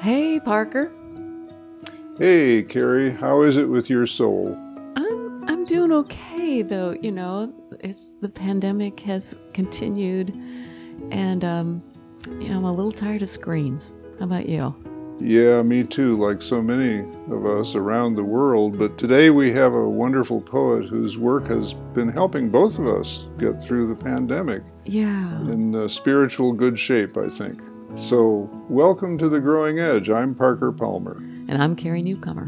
Hey, Parker. Hey, Carrie, how is it with your soul? I'm I'm doing okay though. You know, it's the pandemic has continued, and um, you know, I'm a little tired of screens. How about you? Yeah, me too, like so many of us around the world. But today we have a wonderful poet whose work has been helping both of us get through the pandemic. Yeah. In uh, spiritual good shape, I think. So, welcome to The Growing Edge. I'm Parker Palmer. And I'm Carrie Newcomer.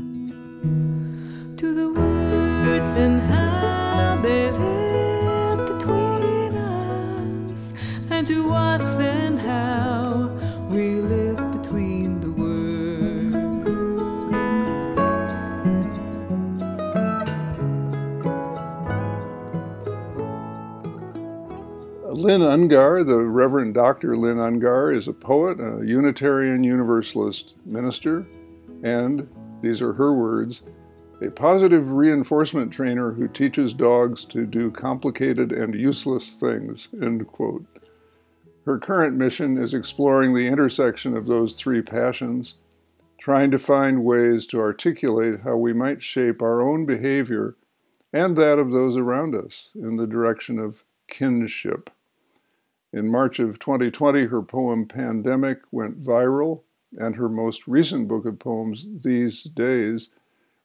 To the words and how they live between us, and to us Lynn Ungar, the Reverend Dr. Lynn Ungar, is a poet, a Unitarian Universalist minister, and, these are her words, a positive reinforcement trainer who teaches dogs to do complicated and useless things. End quote. Her current mission is exploring the intersection of those three passions, trying to find ways to articulate how we might shape our own behavior and that of those around us in the direction of kinship. In March of 2020, her poem Pandemic went viral, and her most recent book of poems, These Days,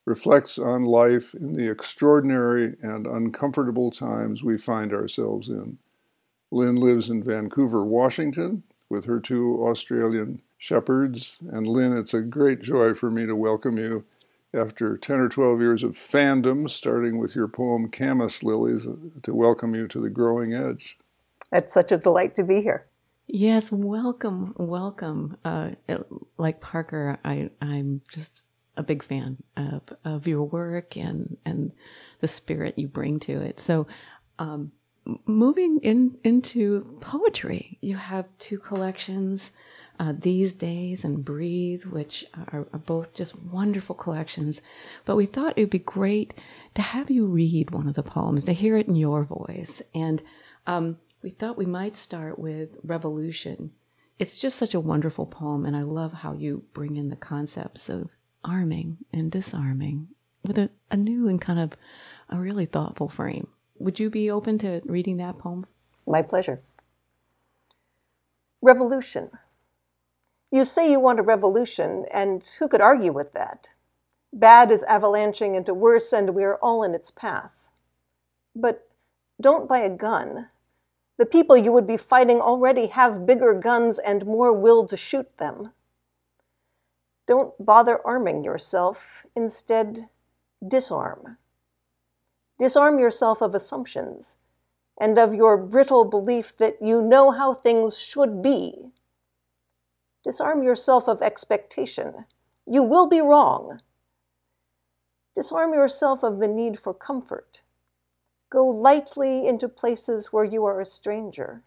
reflects on life in the extraordinary and uncomfortable times we find ourselves in. Lynn lives in Vancouver, Washington, with her two Australian shepherds. And Lynn, it's a great joy for me to welcome you after 10 or 12 years of fandom, starting with your poem Camas Lilies, to welcome you to the Growing Edge. It's such a delight to be here. Yes, welcome, welcome. Uh, like Parker, I, I'm just a big fan of, of your work and, and the spirit you bring to it. So, um, moving in into poetry, you have two collections, uh, These Days and Breathe, which are, are, both just wonderful collections. But we thought it would be great to have you read one of the poems, to hear it in your voice. And um, we thought we might start with Revolution. It's just such a wonderful poem, and I love how you bring in the concepts of arming and disarming with a, a new and kind of a really thoughtful frame. Would you be open to reading that poem? My pleasure. Revolution. You say you want a revolution, and who could argue with that? Bad is avalanching into worse, and we are all in its path. But don't buy a gun the people you would be fighting already have bigger guns and more will to shoot them. Don't bother arming yourself. Instead, disarm. Disarm yourself of assumptions and of your brittle belief that you know how things should be. Disarm yourself of expectation. You will be wrong. Disarm yourself of the need for comfort. Go lightly into places where you are a stranger.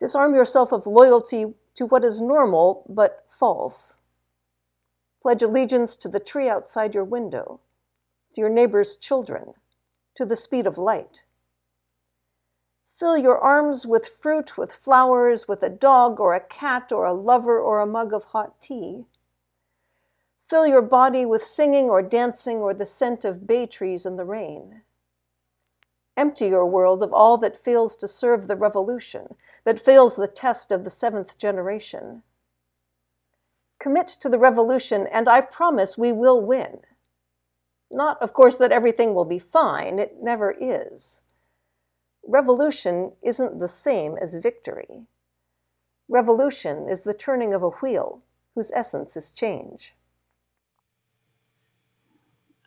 Disarm yourself of loyalty to what is normal but false. Pledge allegiance to the tree outside your window, to your neighbor's children, to the speed of light. Fill your arms with fruit, with flowers, with a dog or a cat or a lover or a mug of hot tea. Fill your body with singing or dancing or the scent of bay trees in the rain. Empty your world of all that fails to serve the revolution, that fails the test of the seventh generation. Commit to the revolution, and I promise we will win. Not, of course, that everything will be fine, it never is. Revolution isn't the same as victory. Revolution is the turning of a wheel whose essence is change.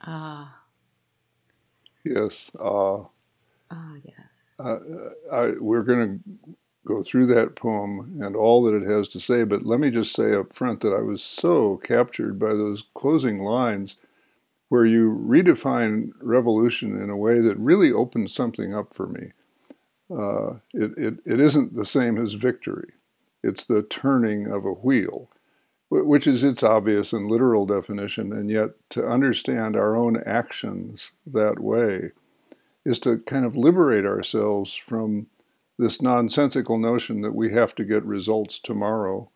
Ah. Yes, ah. Yes. Uh, I, we're going to go through that poem and all that it has to say, but let me just say up front that I was so captured by those closing lines where you redefine revolution in a way that really opened something up for me. Uh, it, it, it isn't the same as victory. It's the turning of a wheel, which is its obvious and literal definition, and yet to understand our own actions that way is to kind of liberate ourselves from this nonsensical notion that we have to get results tomorrow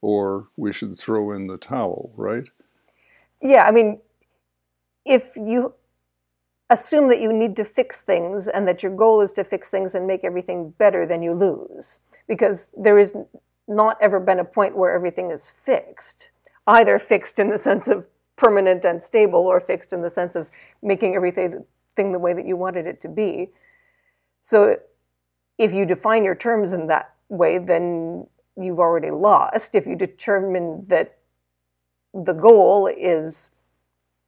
or we should throw in the towel, right? Yeah, I mean, if you assume that you need to fix things and that your goal is to fix things and make everything better, then you lose. Because there is not ever been a point where everything is fixed, either fixed in the sense of permanent and stable or fixed in the sense of making everything the way that you wanted it to be. So if you define your terms in that way, then you've already lost. If you determine that the goal is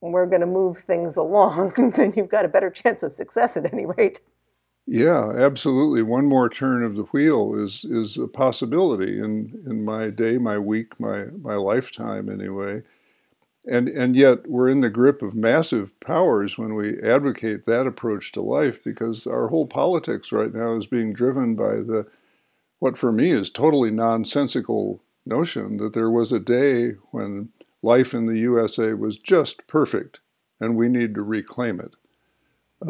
we're going to move things along, then you've got a better chance of success at any rate. Yeah, absolutely. One more turn of the wheel is is a possibility in in my day, my week, my my lifetime anyway. And and yet we're in the grip of massive powers when we advocate that approach to life because our whole politics right now is being driven by the what for me is totally nonsensical notion that there was a day when life in the USA was just perfect and we need to reclaim it.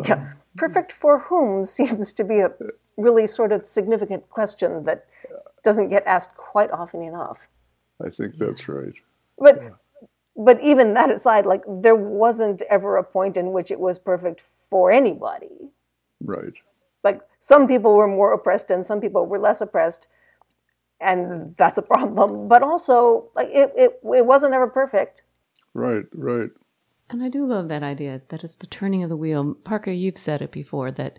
Yeah. Um, perfect for whom seems to be a really sort of significant question that doesn't get asked quite often enough. I think that's right. But yeah. But even that aside, like there wasn't ever a point in which it was perfect for anybody. Right. Like some people were more oppressed and some people were less oppressed and that's a problem. But also, like it, it, it wasn't ever perfect. Right, right. And I do love that idea that it's the turning of the wheel. Parker, you've said it before that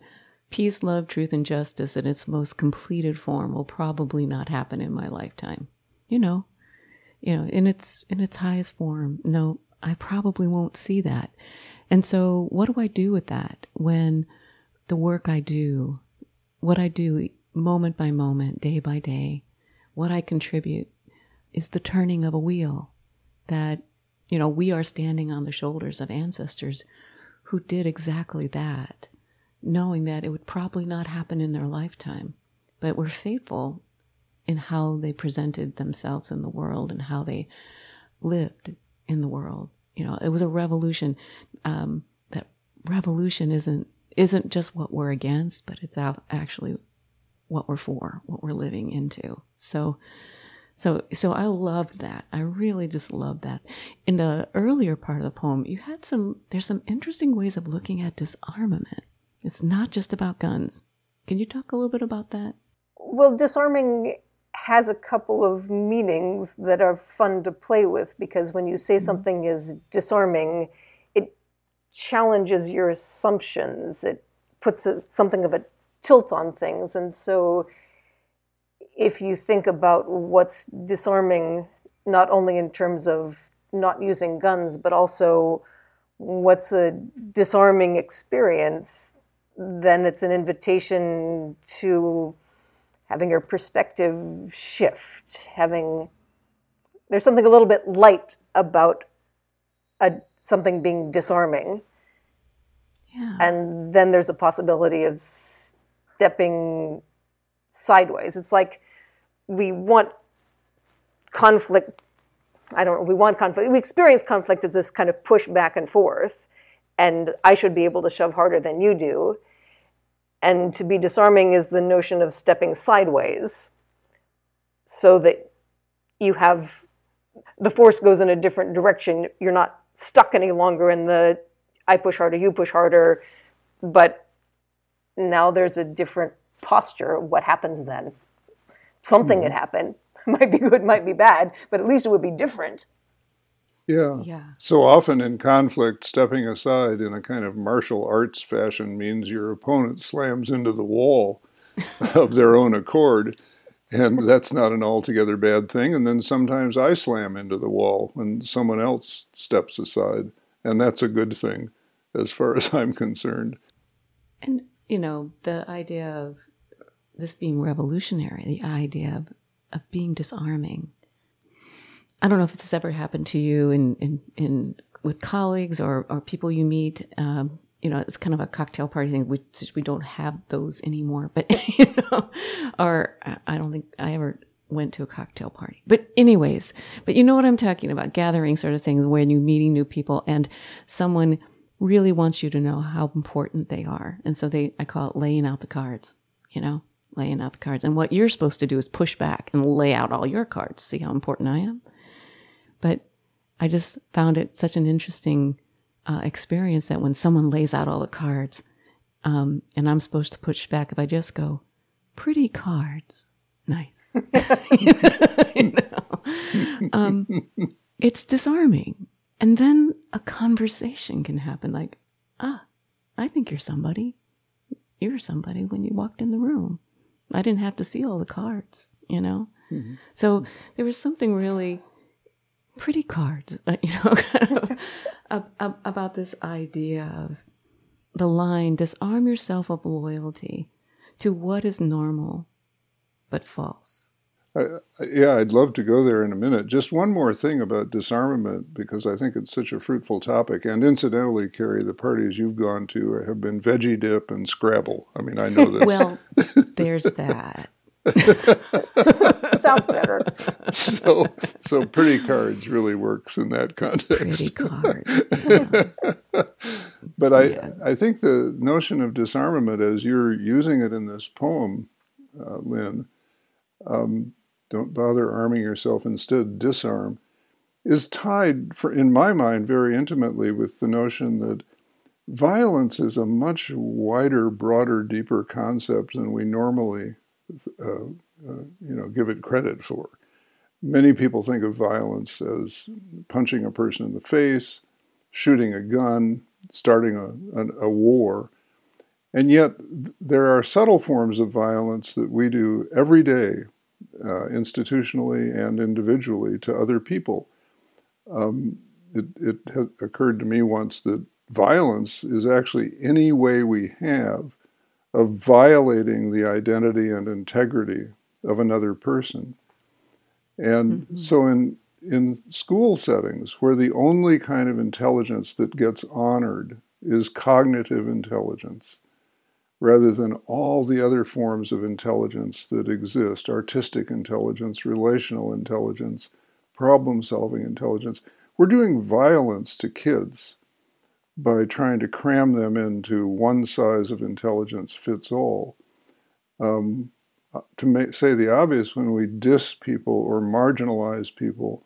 peace, love, truth, and justice in its most completed form will probably not happen in my lifetime. You know, you know, in its in its highest form. No, I probably won't see that. And so, what do I do with that when the work I do, what I do moment by moment, day by day, what I contribute is the turning of a wheel that, you know, we are standing on the shoulders of ancestors who did exactly that, knowing that it would probably not happen in their lifetime, but were faithful in how they presented themselves in the world and how they lived in the world. You know, it was a revolution. Um, that revolution isn't isn't just what we're against, but it's actually what we're for, what we're living into. So, so, so I loved that. I really just loved that. In the earlier part of the poem, you had some, there's some interesting ways of looking at disarmament. It's not just about guns. Can you talk a little bit about that? Well, disarming has a couple of meanings that are fun to play with because when you say mm-hmm. something is disarming, it challenges your assumptions. It puts a, something of a tilt on things. And so if you think about what's disarming, not only in terms of not using guns, but also what's a disarming experience, then it's an invitation to having your perspective shift, having there's something a little bit light about a, something being disarming. Yeah. And then there's a possibility of stepping sideways. It's like we want conflict. I don't know. We want conflict. We experience conflict as this kind of push back and forth, and I should be able to shove harder than you do. And to be disarming is the notion of stepping sideways so that you have the force goes in a different direction. You're not stuck any longer in the I push harder, you push harder, but now there's a different posture. What happens then? Something mm-hmm. had happened. Might be good, might be bad, but at least it would be different. Yeah. Yeah. So often in conflict, stepping aside in a kind of martial arts fashion means your opponent slams into the wall of their own accord. And that's not an altogether bad thing. And then sometimes I slam into the wall when someone else steps aside. And that's a good thing as far as I'm concerned. And you know, the idea of this being revolutionary, the idea of, of being disarming. I don't know if it's ever happened to you in, in, in with colleagues or, or people you meet. Um, you know, it's kind of a cocktail party thing, which we don't have those anymore. But you know, or I don't think I ever went to a cocktail party. But anyways, but you know what I'm talking about, gathering sort of things when you're meeting new people and someone really wants you to know how important they are. And so they, I call it laying out the cards, you know, laying out the cards. And what you're supposed to do is push back and lay out all your cards. See how important I am? But I just found it such an interesting uh, experience that when someone lays out all the cards, um, and I'm supposed to push back, if I just go, pretty cards, nice. you know? um, it's disarming. And then a conversation can happen like, ah, I think you're somebody. You're somebody when you walked in the room. I didn't have to see all the cards, you know? Mm-hmm. So there was something really pretty cards, uh, you know, kind of, about this idea of the line disarm yourself of loyalty to what is normal but false. yeah, I'd love to go there in a minute. Just one more thing about disarmament, because I think it's such a fruitful topic. And incidentally, Carrie, the parties you've gone to have been Veggie Dip and Scrabble. I mean, I know that. well, there's that. Sounds better. So, so pretty cards really works in that context. Pretty cards. Yeah. but I, yeah. I think the notion of disarmament, as you're using it in this poem, uh, Lynn, um, don't bother arming yourself, instead disarm, is tied, for, in my mind, very intimately with the notion that violence is a much wider, broader, deeper concept than we normally you know, give it credit for. Many people think of violence as punching a person in the face, shooting a gun, starting a, a, a war. And yet, there are subtle forms of violence that we do every day, uh, institutionally and individually, to other people. Um, it, it occurred to me once that violence is actually any way we have of violating the identity and integrity of another person. And mm-hmm. so in in school settings where the only kind of intelligence that gets honored is cognitive intelligence rather than all the other forms of intelligence that exist artistic intelligence, relational intelligence, problem solving intelligence. We're doing violence to kids by trying to cram them into one size of intelligence fits all. Um, to make, say the obvious, when we diss people or marginalize people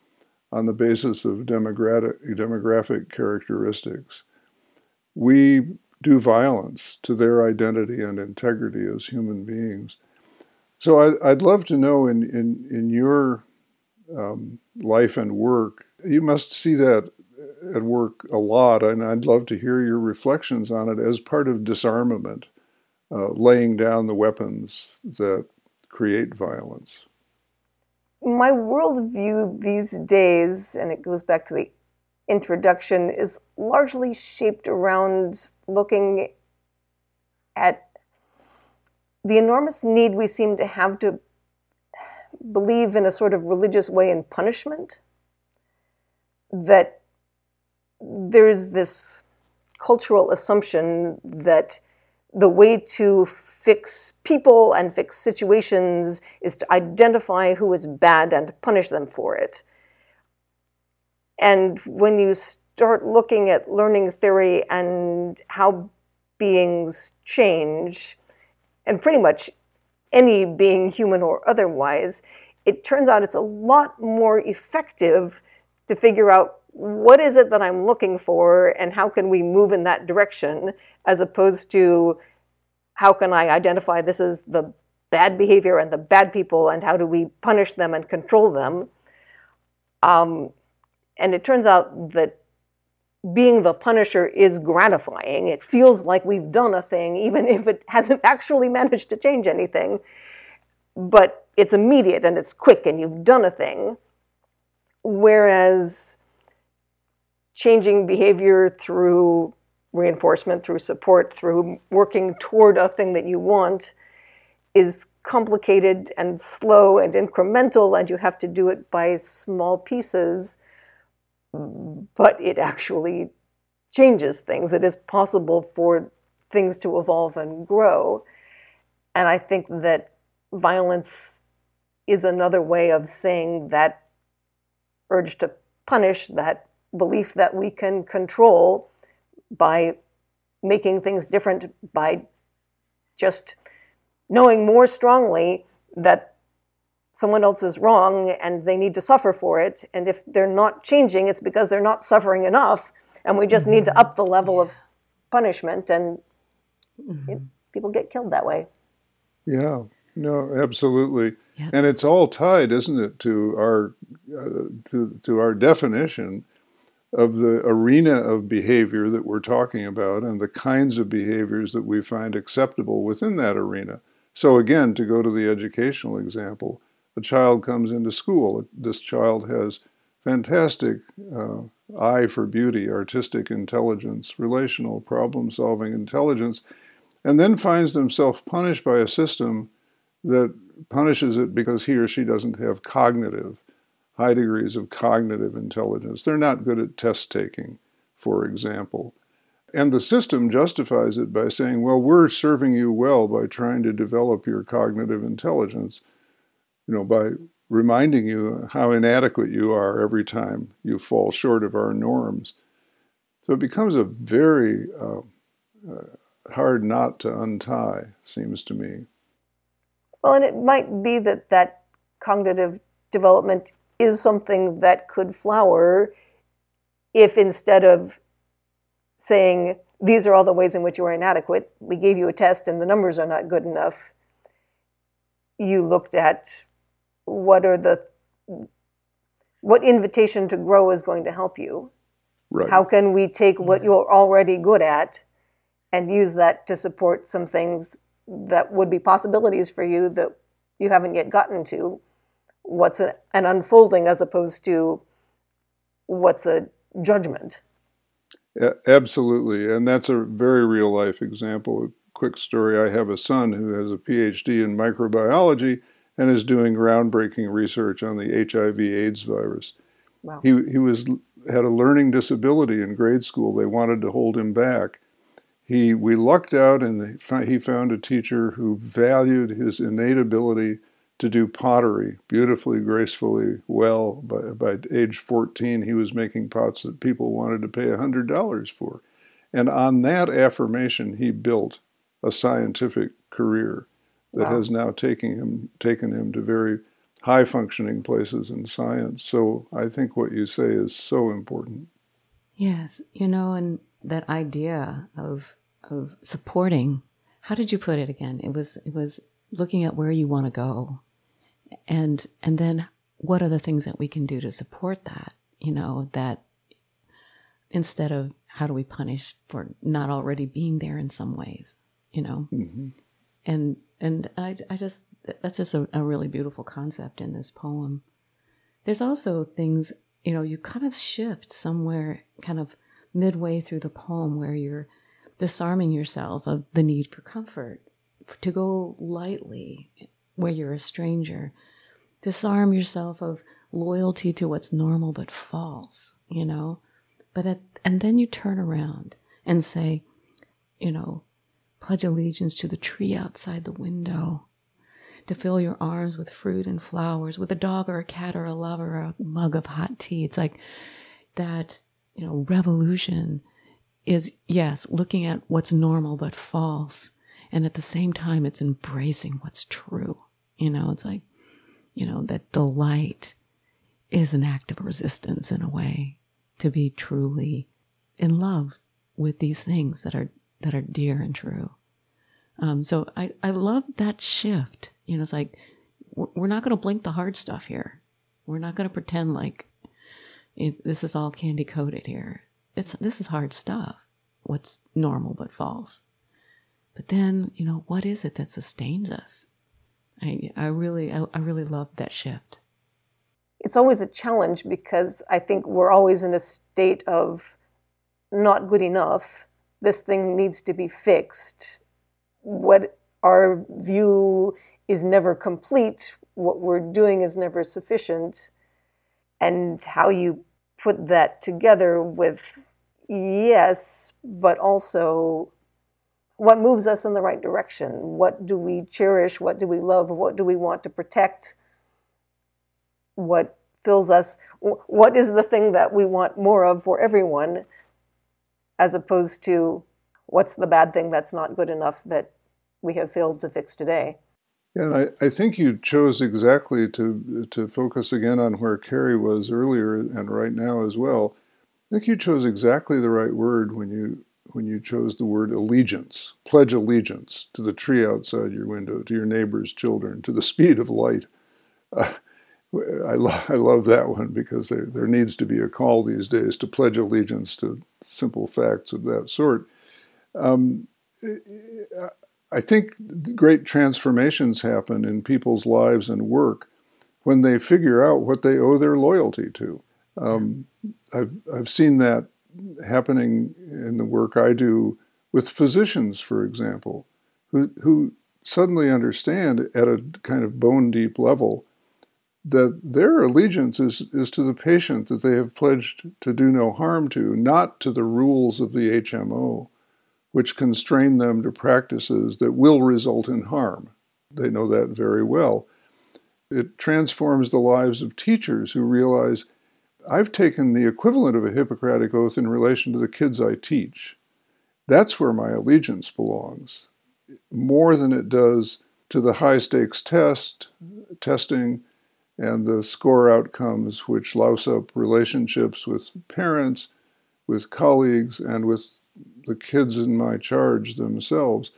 on the basis of demographic, demographic characteristics, we do violence to their identity and integrity as human beings. So I, would love to know in, in, in your um, life and work, you must see that at work a lot, and I'd love to hear your reflections on it as part of disarmament, uh, laying down the weapons that create violence. My worldview these days, and it goes back to the introduction, is largely shaped around looking at the enormous need we seem to have to believe in a sort of religious way in punishment that there's this cultural assumption that the way to fix people and fix situations is to identify who is bad and punish them for it. And when you start looking at learning theory and how beings change, and pretty much any being, human or otherwise, it turns out it's a lot more effective to figure out what is it that I'm looking for and how can we move in that direction as opposed to how can I identify this is the bad behavior and the bad people and how do we punish them and control them. Um, and it turns out that being the punisher is gratifying. It feels like we've done a thing, even if it hasn't actually managed to change anything. But it's immediate and it's quick, and you've done a thing. Whereas changing behavior through reinforcement, through support, through working toward a thing that you want is complicated and slow and incremental, and you have to do it by small pieces. But it actually changes things. It is possible for things to evolve and grow. And I think that violence is another way of saying that urge to punish, that belief that we can control by making things different, by just knowing more strongly that someone else is wrong and they need to suffer for it. And if they're not changing, it's because they're not suffering enough. And we just mm-hmm. need to mm-hmm. up the level yeah. of punishment, and mm-hmm. it, people get killed that way. Yeah, no, absolutely. Yep. And it's all tied, isn't it, to our uh, to to our definition of the arena of behavior that we're talking about and the kinds of behaviors that we find acceptable within that arena. So again, to go to the educational example, a child comes into school. This child has fantastic uh, eye for beauty, artistic intelligence, relational problem solving intelligence, and then finds themselves punished by a system that punishes it because he or she doesn't have cognitive, high degrees of cognitive intelligence. They're not good at test taking, for example. And the system justifies it by saying, well, we're serving you well by trying to develop your cognitive intelligence, you know, by reminding you how inadequate you are every time you fall short of our norms. So it becomes a very uh, uh, hard knot to untie, seems to me. Well, and it might be that that cognitive development is something that could flower if instead of saying, these are all the ways in which you are inadequate, we gave you a test and the numbers are not good enough, you looked at what are the what invitation to grow is going to help you. Right. how can we take what you're already good at and use that to support some things that would be possibilities for you that you haven't yet gotten to what's a, an unfolding as opposed to what's a judgment absolutely and that's a very real life example a quick story i have a son who has a phd in microbiology and is doing groundbreaking research on the HIV AIDS virus. Wow. He, he was, had a learning disability in grade school. They wanted to hold him back. He, we lucked out and he found a teacher who valued his innate ability to do pottery beautifully, gracefully, well. By, by age 14, he was making pots that people wanted to pay $100 for. And on that affirmation, he built a scientific career that wow. has now taken him taken him to very high functioning places in science. So I think what you say is so important. Yes, you know, and that idea of of supporting. How did you put it again? It was it was looking at where you want to go, and and then what are the things that we can do to support that? You know that instead of how do we punish for not already being there in some ways, you know, mm-hmm. and and I, I just that's just a, a really beautiful concept in this poem. There's also things you know you kind of shift somewhere, kind of midway through the poem, where you're disarming yourself of the need for comfort, to go lightly where you're a stranger, disarm yourself of loyalty to what's normal but false, you know. But at, and then you turn around and say, you know, pledge allegiance to the tree outside the window, to fill your arms with fruit and flowers, with a dog or a cat or a lover or a mug of hot tea. It's like that, you know, revolution is, yes, looking at what's normal but false. And at the same time, it's embracing what's true. You know, it's like, you know, that delight is an act of resistance in a way to be truly in love with these things that are that are dear and true. Um, so I, I love that shift. You know, it's like we're not going to blink the hard stuff here. We're not going to pretend like it, this is all candy coated here. It's this is hard stuff. What's normal but false. But then, you know, what is it that sustains us? I I really I, I really love that shift. It's always a challenge because I think we're always in a state of not good enough this thing needs to be fixed. What our view is never complete, what we're doing is never sufficient, and how you put that together with yes, but also what moves us in the right direction? What do we cherish? What do we love? What do we want to protect? What fills us? What is the thing that we want more of for everyone? as opposed to what's the bad thing that's not good enough that we have failed to fix today. Yeah, And I, I think you chose exactly to to focus again on where Carrie was earlier and right now as well. I think you chose exactly the right word when you when you chose the word allegiance. Pledge allegiance to the tree outside your window, to your neighbor's children, to the speed of light. Uh, I, lo- I love that one because there, there needs to be a call these days to pledge allegiance to simple facts of that sort. Um, I think great transformations happen in people's lives and work when they figure out what they owe their loyalty to. Um, I've, I've seen that happening in the work I do with physicians, for example, who, who suddenly understand at a kind of bone deep level that their allegiance is, is to the patient that they have pledged to do no harm to, not to the rules of the HMO which constrain them to practices that will result in harm. They know that very well. It transforms the lives of teachers who realize I've taken the equivalent of a Hippocratic oath in relation to the kids I teach. That's where my allegiance belongs, more than it does to the high stakes test, testing, and the score outcomes which louse up relationships with parents, with colleagues, and with the kids in my charge themselves.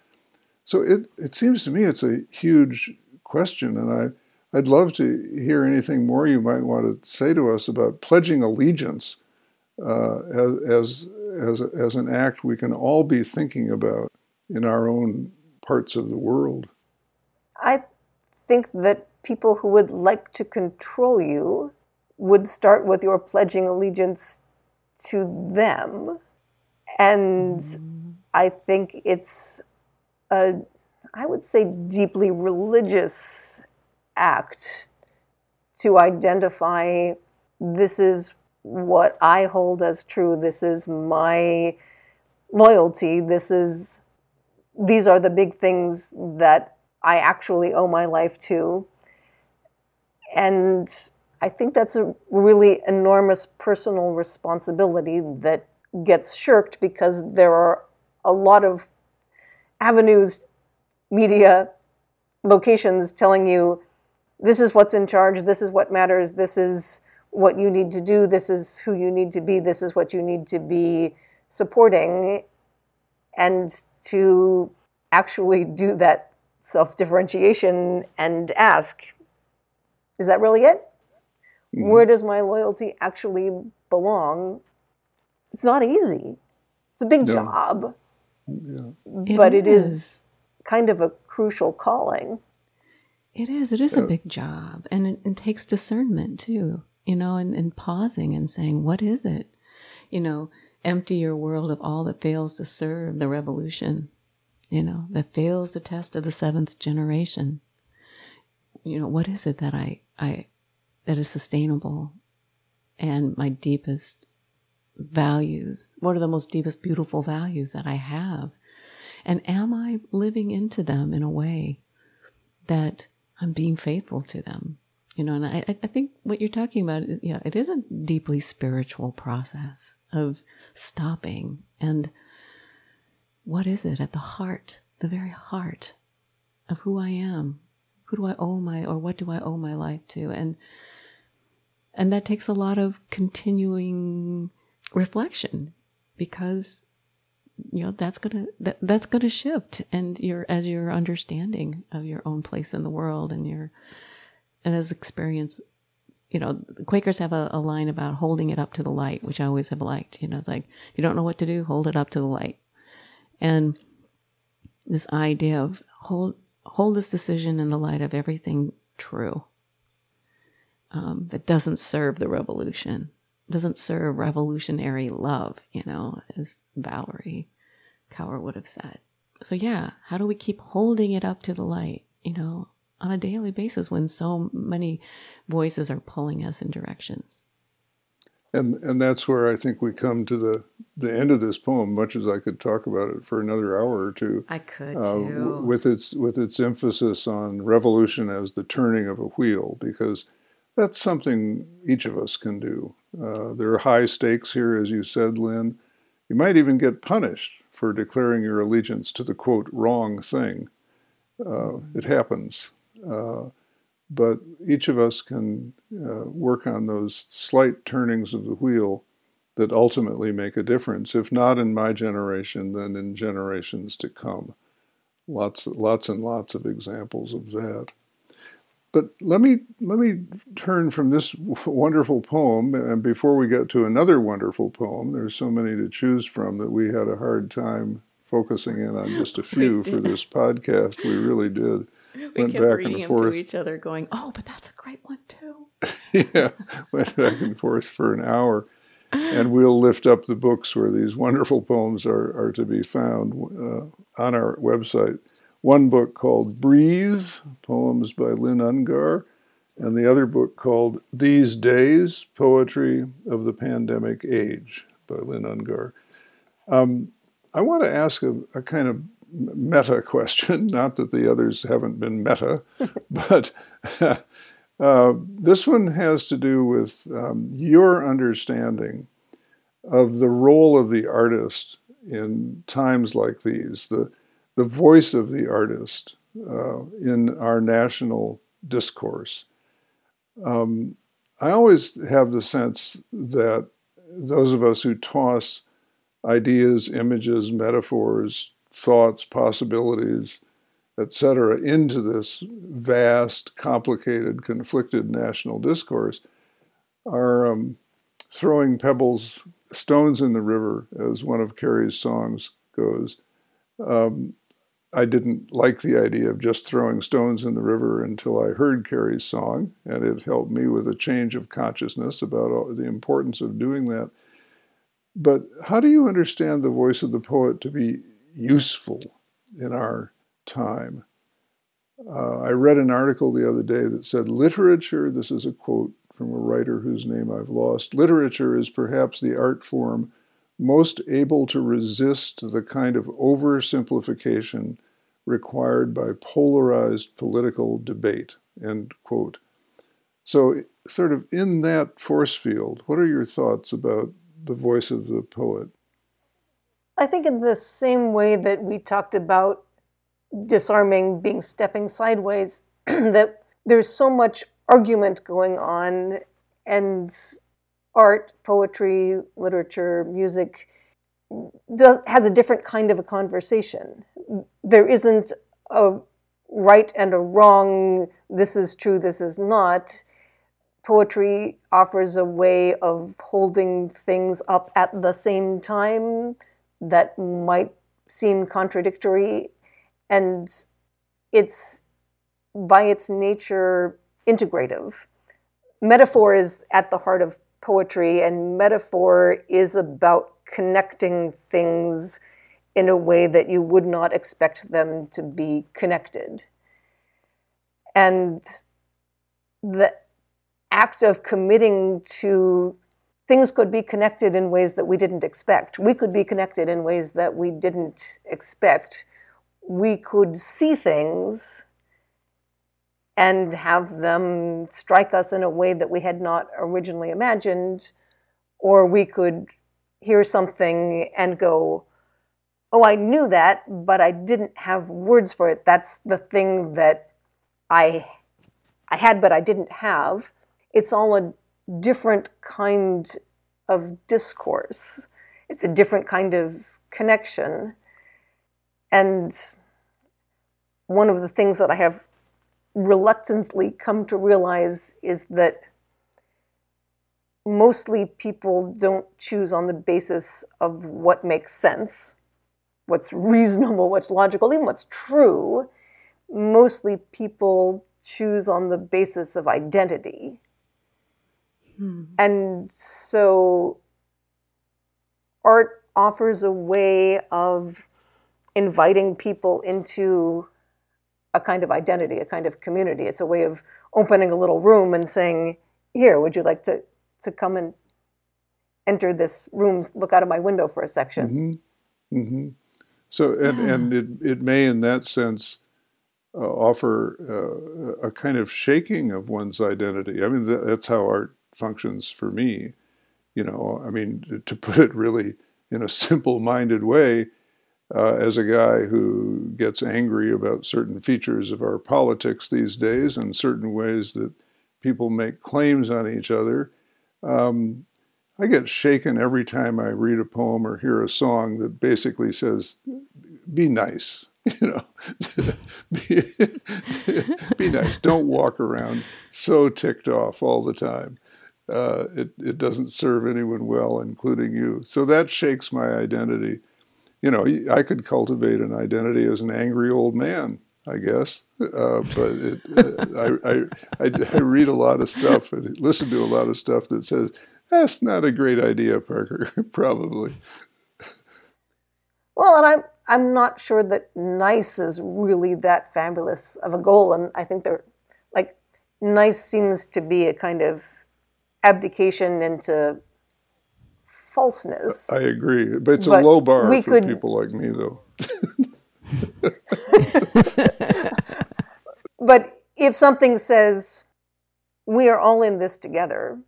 So it, it seems to me it's a huge question, and I, I'd love to hear anything more you might want to say to us about pledging allegiance uh, as, as, as an act we can all be thinking about in our own parts of the world. I think that people who would like to control you would start with your pledging allegiance to them and I think it's a, I would say, deeply religious act to identify this is what I hold as true, this is my loyalty, this is, these are the big things that I actually owe my life to. And I think that's a really enormous personal responsibility that gets shirked because there are a lot of avenues, media, locations telling you this is what's in charge, this is what matters, this is what you need to do, this is who you need to be, this is what you need to be supporting. And to actually do that self differentiation and ask, is that really it? Mm-hmm. Where does my loyalty actually belong? it's not easy. It's a big no. job. Yeah. But it, it is. is kind of a crucial calling. It is. It is yeah. a big job. And it, it, takes discernment too, you know, and, and pausing and saying, what is it? You know, empty your world of all that fails to serve the revolution, you know, that fails the test of the seventh generation. You know, what is it that I, I, that is sustainable and my deepest values? What are the most deepest, beautiful values that I have? And am I living into them in a way that I'm being faithful to them? You know, and I, I think what you're talking about, is, yeah, it is a deeply spiritual process of stopping and what is it at the heart, the very heart of who I am? Who do I owe my, or what do I owe my life to? And, and that takes a lot of continuing reflection because you know that's gonna that, that's gonna shift. And your as your understanding of your own place in the world and your and as experience you know quakers have a, a line about holding it up to the light which i always have liked. You know it's like you don't know what to do hold it up to the light. And this idea of hold hold this decision in the light of everything true um, that doesn't serve the revolution doesn't serve revolutionary love, you know, as Valerie Kaur would have said. So, yeah, how do we keep holding it up to the light, you know, on a daily basis when so many voices are pulling us in directions? And, and that's where I think we come to the, the end of this poem, much as I could talk about it for another hour or two. I could uh, too. with its with its emphasis on revolution as the turning of a wheel, because that's something each of us can do. Uh, there are high stakes here, as you said, Lynn. You might even get punished for declaring your allegiance to the quote wrong thing. Uh, it happens. Uh, but each of us can uh, work on those slight turnings of the wheel that ultimately make a difference, if not in my generation, then in generations to come. Lots, lots and lots of examples of that. But let me let me turn from this wonderful poem, and before we get to another wonderful poem, there's so many to choose from that we had a hard time focusing in on just a few for this podcast. We really did. We went back and forth to each other, going, "Oh, but that's a great one too." yeah, went back and forth for an hour, and we'll lift up the books where these wonderful poems are are to be found uh, on our website. One book called "Breathe," poems by Lynn Ungar, and the other book called "These Days: Poetry of the Pandemic Age" by Lynn Ungar. Um, I want to ask a, a kind of meta question. Not that the others haven't been meta, but uh, this one has to do with um, your understanding of the role of the artist in times like these, the, the voice of the artist uh, in our national discourse. Um, I always have the sense that those of us who toss ideas, images, metaphors, thoughts, possibilities, etc., into this vast, complicated, conflicted national discourse are um, throwing pebbles, stones in the river, as one of Carrie's songs goes. Um, I didn't like the idea of just throwing stones in the river until I heard Carrie's song, and it helped me with a change of consciousness about the importance of doing that. But how do you understand the voice of the poet to be useful in our time? Uh, I read an article the other day that said literature, this is a quote from a writer whose name I've lost, literature is perhaps the art form most able to resist the kind of oversimplification required by polarized political debate, end quote. So, sort of in that force field, what are your thoughts about the voice of the poet? I think, in the same way that we talked about disarming being stepping sideways, that there's so much argument going on, and art, poetry, literature, music does, has a different kind of a conversation. There isn't a right and a wrong, this is true, this is not poetry offers a way of holding things up at the same time that might seem contradictory and it's by its nature integrative metaphor is at the heart of poetry and metaphor is about connecting things in a way that you would not expect them to be connected and the act of committing to things could be connected in ways that we didn't expect. We could be connected in ways that we didn't expect. We could see things and have them strike us in a way that we had not originally imagined, or we could hear something and go, Oh, I knew that, but I didn't have words for it. That's the thing that I, I had, but I didn't have it's all a different kind of discourse. It's a different kind of connection. And one of the things that I have reluctantly come to realize is that mostly people don't choose on the basis of what makes sense, what's reasonable, what's logical, even what's true. Mostly people choose on the basis of identity. Hmm. And so art offers a way of inviting people into a kind of identity, a kind of community. It's a way of opening a little room and saying, Here, would you like to, to come and enter this room, look out of my window for a section? Mm-hmm. Mm-hmm. So, and, yeah. and it, it may, in that sense, uh, offer uh, a kind of shaking of one's identity. I mean, that's how art functions for me. You know, I mean, to put it really in a simple minded way, uh, as a guy who gets angry about certain features of our politics these days and certain ways that people make claims on each other. Um, I get shaken every time I read a poem or hear a song that basically says, be nice. You know, be, be, nice. Don't walk around so ticked off all the time. Uh, it, it doesn't serve anyone well, including you. So that shakes my identity you know, I could cultivate an identity as an angry old man, I guess. Uh, but it, uh, I, I, I, I, read a lot of stuff and listen to a lot of stuff that says, that's not a great idea, Parker, probably. Well, and I'm, I'm not sure that nice is really that fabulous of a goal. And I think they're like, nice seems to be a kind of abdication into falseness. I agree, but it's but a low bar for could... people like me, though. but if something says we are all in this together,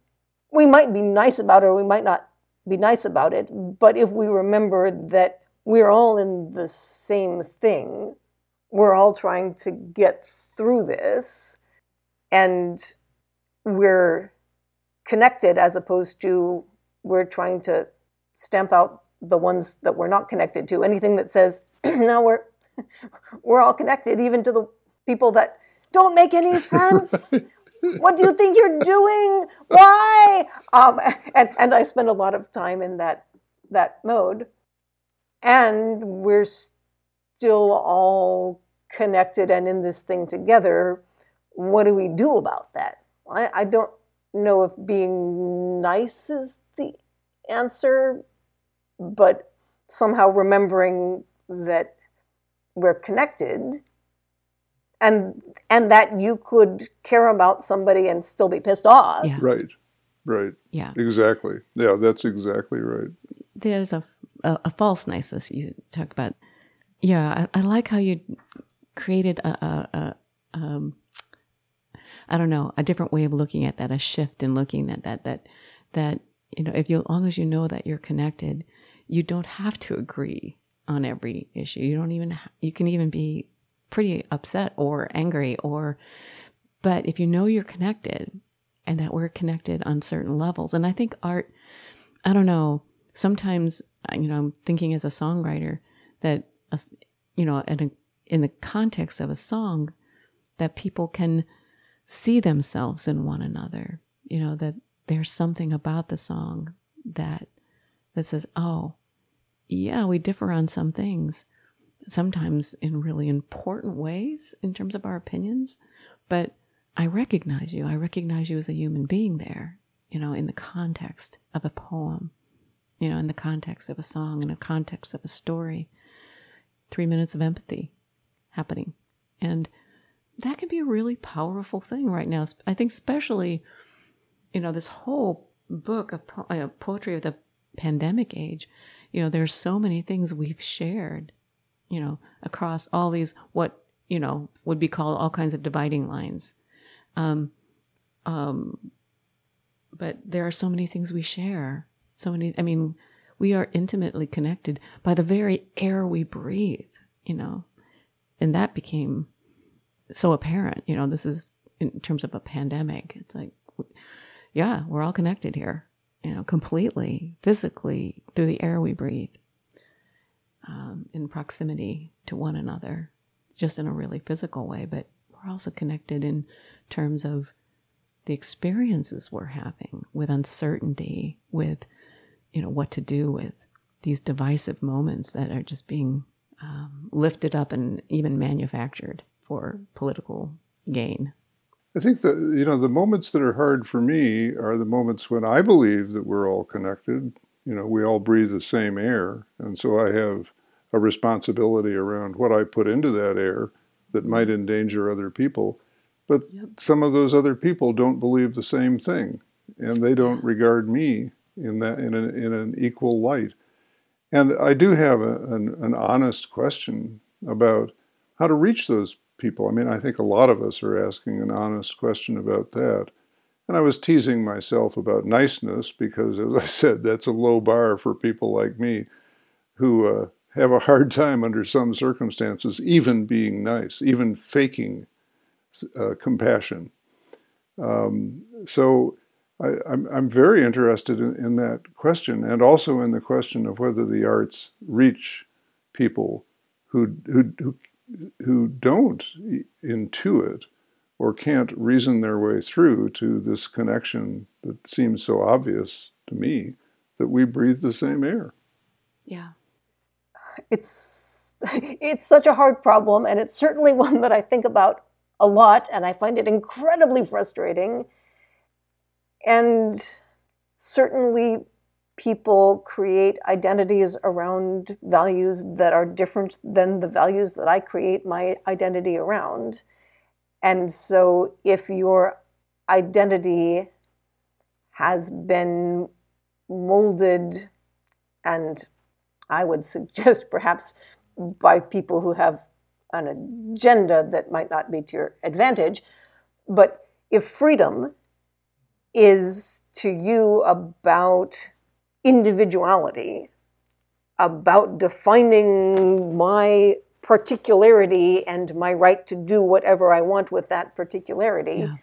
we might be nice about it or we might not be nice about it. But if we remember that we're all in the same thing, we're all trying to get through this, and we're connected as opposed to we're trying to stamp out the ones that we're not connected to. Anything that says, now we're we're all connected, even to the people that don't make any sense. what do you think you're doing? Why? Um, and and I spend a lot of time in that that mode, and we're still all connected and in this thing together. What do we do about that? I, I don't know if being nice is the answer, but somehow remembering that we're connected and and that you could care about somebody and still be pissed off. Yeah. Right. Right. Yeah. Exactly. Yeah, that's exactly right. There's a, a, a false niceness you talk about. Yeah, I, I like how you created a, a, a um, I don't know, a different way of looking at that, a shift in looking at that, that, that you know, if you, as long as you know that you're connected, you don't have to agree on every issue. You don't even, you can even be pretty upset or angry or, but if you know you're connected and that we're connected on certain levels, and I think art, I don't know, sometimes, you know, I'm thinking as a songwriter that, you know, in, a, in the context of a song, that people can see themselves in one another, you know, that there's something about the song that that says, "Oh, yeah, we differ on some things, sometimes in really important ways in terms of our opinions, but I recognize you. I recognize you as a human being there, you know, in the context of a poem, you know, in the context of a song, in the context of a story. 3 minutes of empathy happening. And that can be a really powerful thing right now. I think especially you know, this whole book of po- uh, poetry of the pandemic age, you know, there's so many things we've shared, you know, across all these what you know would be called all kinds of dividing lines. Um, um, but there are so many things we share. So many. I mean, we are intimately connected by the very air we breathe. You know, and that became so apparent. You know, this is in terms of a pandemic. It's like yeah, we're all connected here, you know, completely, physically, through the air we breathe, um, in proximity to one another, just in a really physical way. But we're also connected in terms of the experiences we're having with uncertainty, with, you know, what to do with these divisive moments that are just being um, lifted up and even manufactured for political gain. I think that you know the moments that are hard for me are the moments when I believe that we're all connected. You know, we all breathe the same air, and so I have a responsibility around what I put into that air that might mm-hmm. endanger other people. But yep. some of those other people don't believe the same thing, and they don't regard me in that in, a, in an equal light. And I do have a, an, an honest question about how to reach those people. I mean, I think a lot of us are asking an honest question about that. And I was teasing myself about niceness because, as I said, that's a low bar for people like me who uh, have a hard time under some circumstances, even being nice, even faking uh, compassion. Um, so I, am very interested in, in, that question, and also in the question of whether the arts reach people who who who, who don't intuit or can't reason their way through to this connection that seems so obvious to me that we breathe the same air. Yeah. It's it's such a hard problem and it's certainly one that I think about a lot and I find it incredibly frustrating. And certainly people create identities around values that are different than the values that I create my identity around. And so if your identity has been molded and I would suggest perhaps by people who have an agenda that might not be to your advantage. But if freedom is to you about individuality, about defining my particularity and my right to do whatever I want with that particularity. Yeah.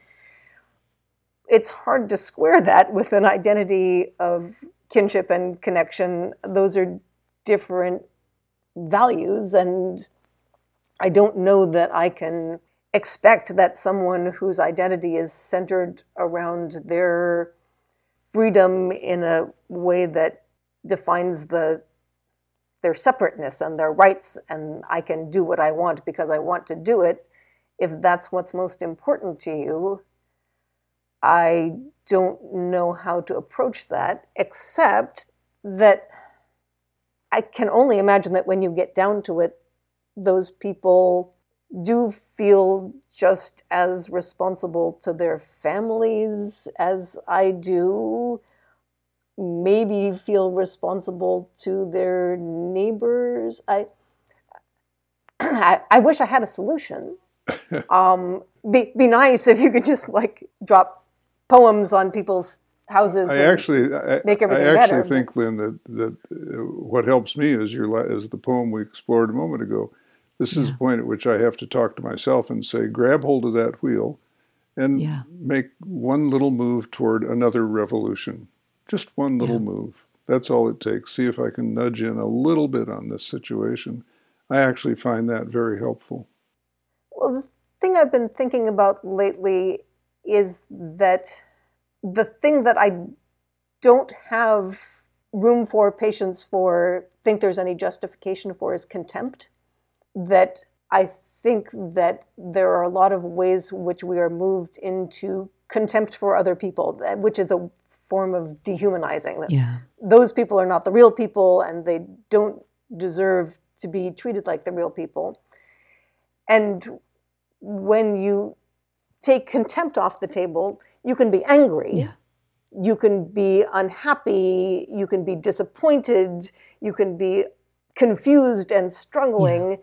It's hard to square that with an identity of kinship and connection. Those are different values, and I don't know that I can expect that someone whose identity is centered around their freedom in a way that defines the their separateness and their rights, and I can do what I want because I want to do it, if that's what's most important to you, I don't know how to approach that, except that I can only imagine that when you get down to it, those people do feel just as responsible to their families as I do maybe feel responsible to their neighbors. I, I, I wish I had a solution. um, be, be nice if you could just like drop poems on people's houses. I actually, I, make everything I actually better. think, Lynn, that that uh, what helps me is your is the poem we explored a moment ago. This is yeah. the point at which I have to talk to myself and say, grab hold of that wheel, and yeah. make one little move toward another revolution. Just one little yeah. move. That's all it takes. See if I can nudge in a little bit on this situation. I actually find that very helpful. Well, the thing I've been thinking about lately is that the thing that I don't have room for, patience for, think there's any justification for is contempt. That I think that there are a lot of ways which we are moved into contempt for other people, which is a form of dehumanizing. Yeah. Those people are not the real people and they don't deserve to be treated like the real people. And when you take contempt off the table, you can be angry. Yeah. You can be unhappy. You can be disappointed. You can be confused and struggling. Yeah.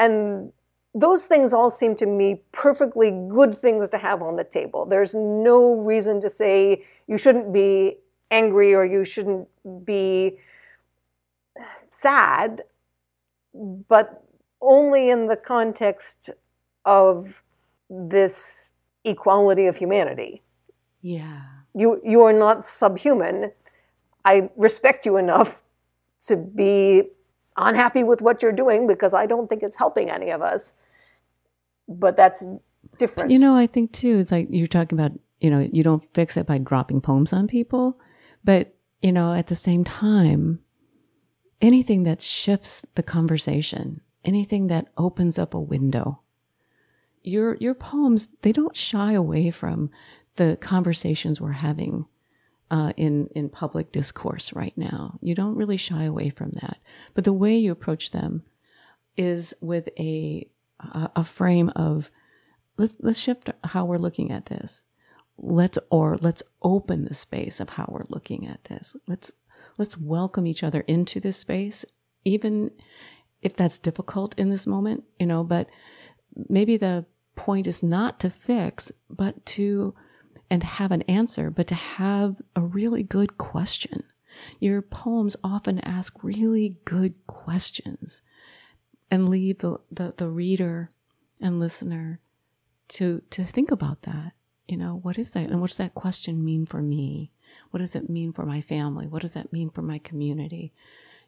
And those things all seem to me perfectly good things to have on the table. There's no reason to say you shouldn't be angry or you shouldn't be sad, but only in the context of this equality of humanity. Yeah. You you are not subhuman. I respect you enough to be unhappy with what you're doing because I don't think it's helping any of us. But that's different. But, you know, I think too, it's like you're talking about, you know, you don't fix it by dropping poems on people. But, you know, at the same time, anything that shifts the conversation, anything that opens up a window, your your poems they don't shy away from the conversations we're having uh, in in public discourse right now. You don't really shy away from that, but the way you approach them is with a a frame of let's let's shift how we're looking at this. Let's or let's open the space of how we're looking at this. Let's let's welcome each other into this space, even if that's difficult in this moment, you know. But maybe the point is not to fix, but to and have an answer, but to have a really good question Your poems often ask really good questions and leave the, the, the reader and listener to to think about that. You know, what is that? And what does that question mean for me? What does it mean for my family? What does that mean for my community?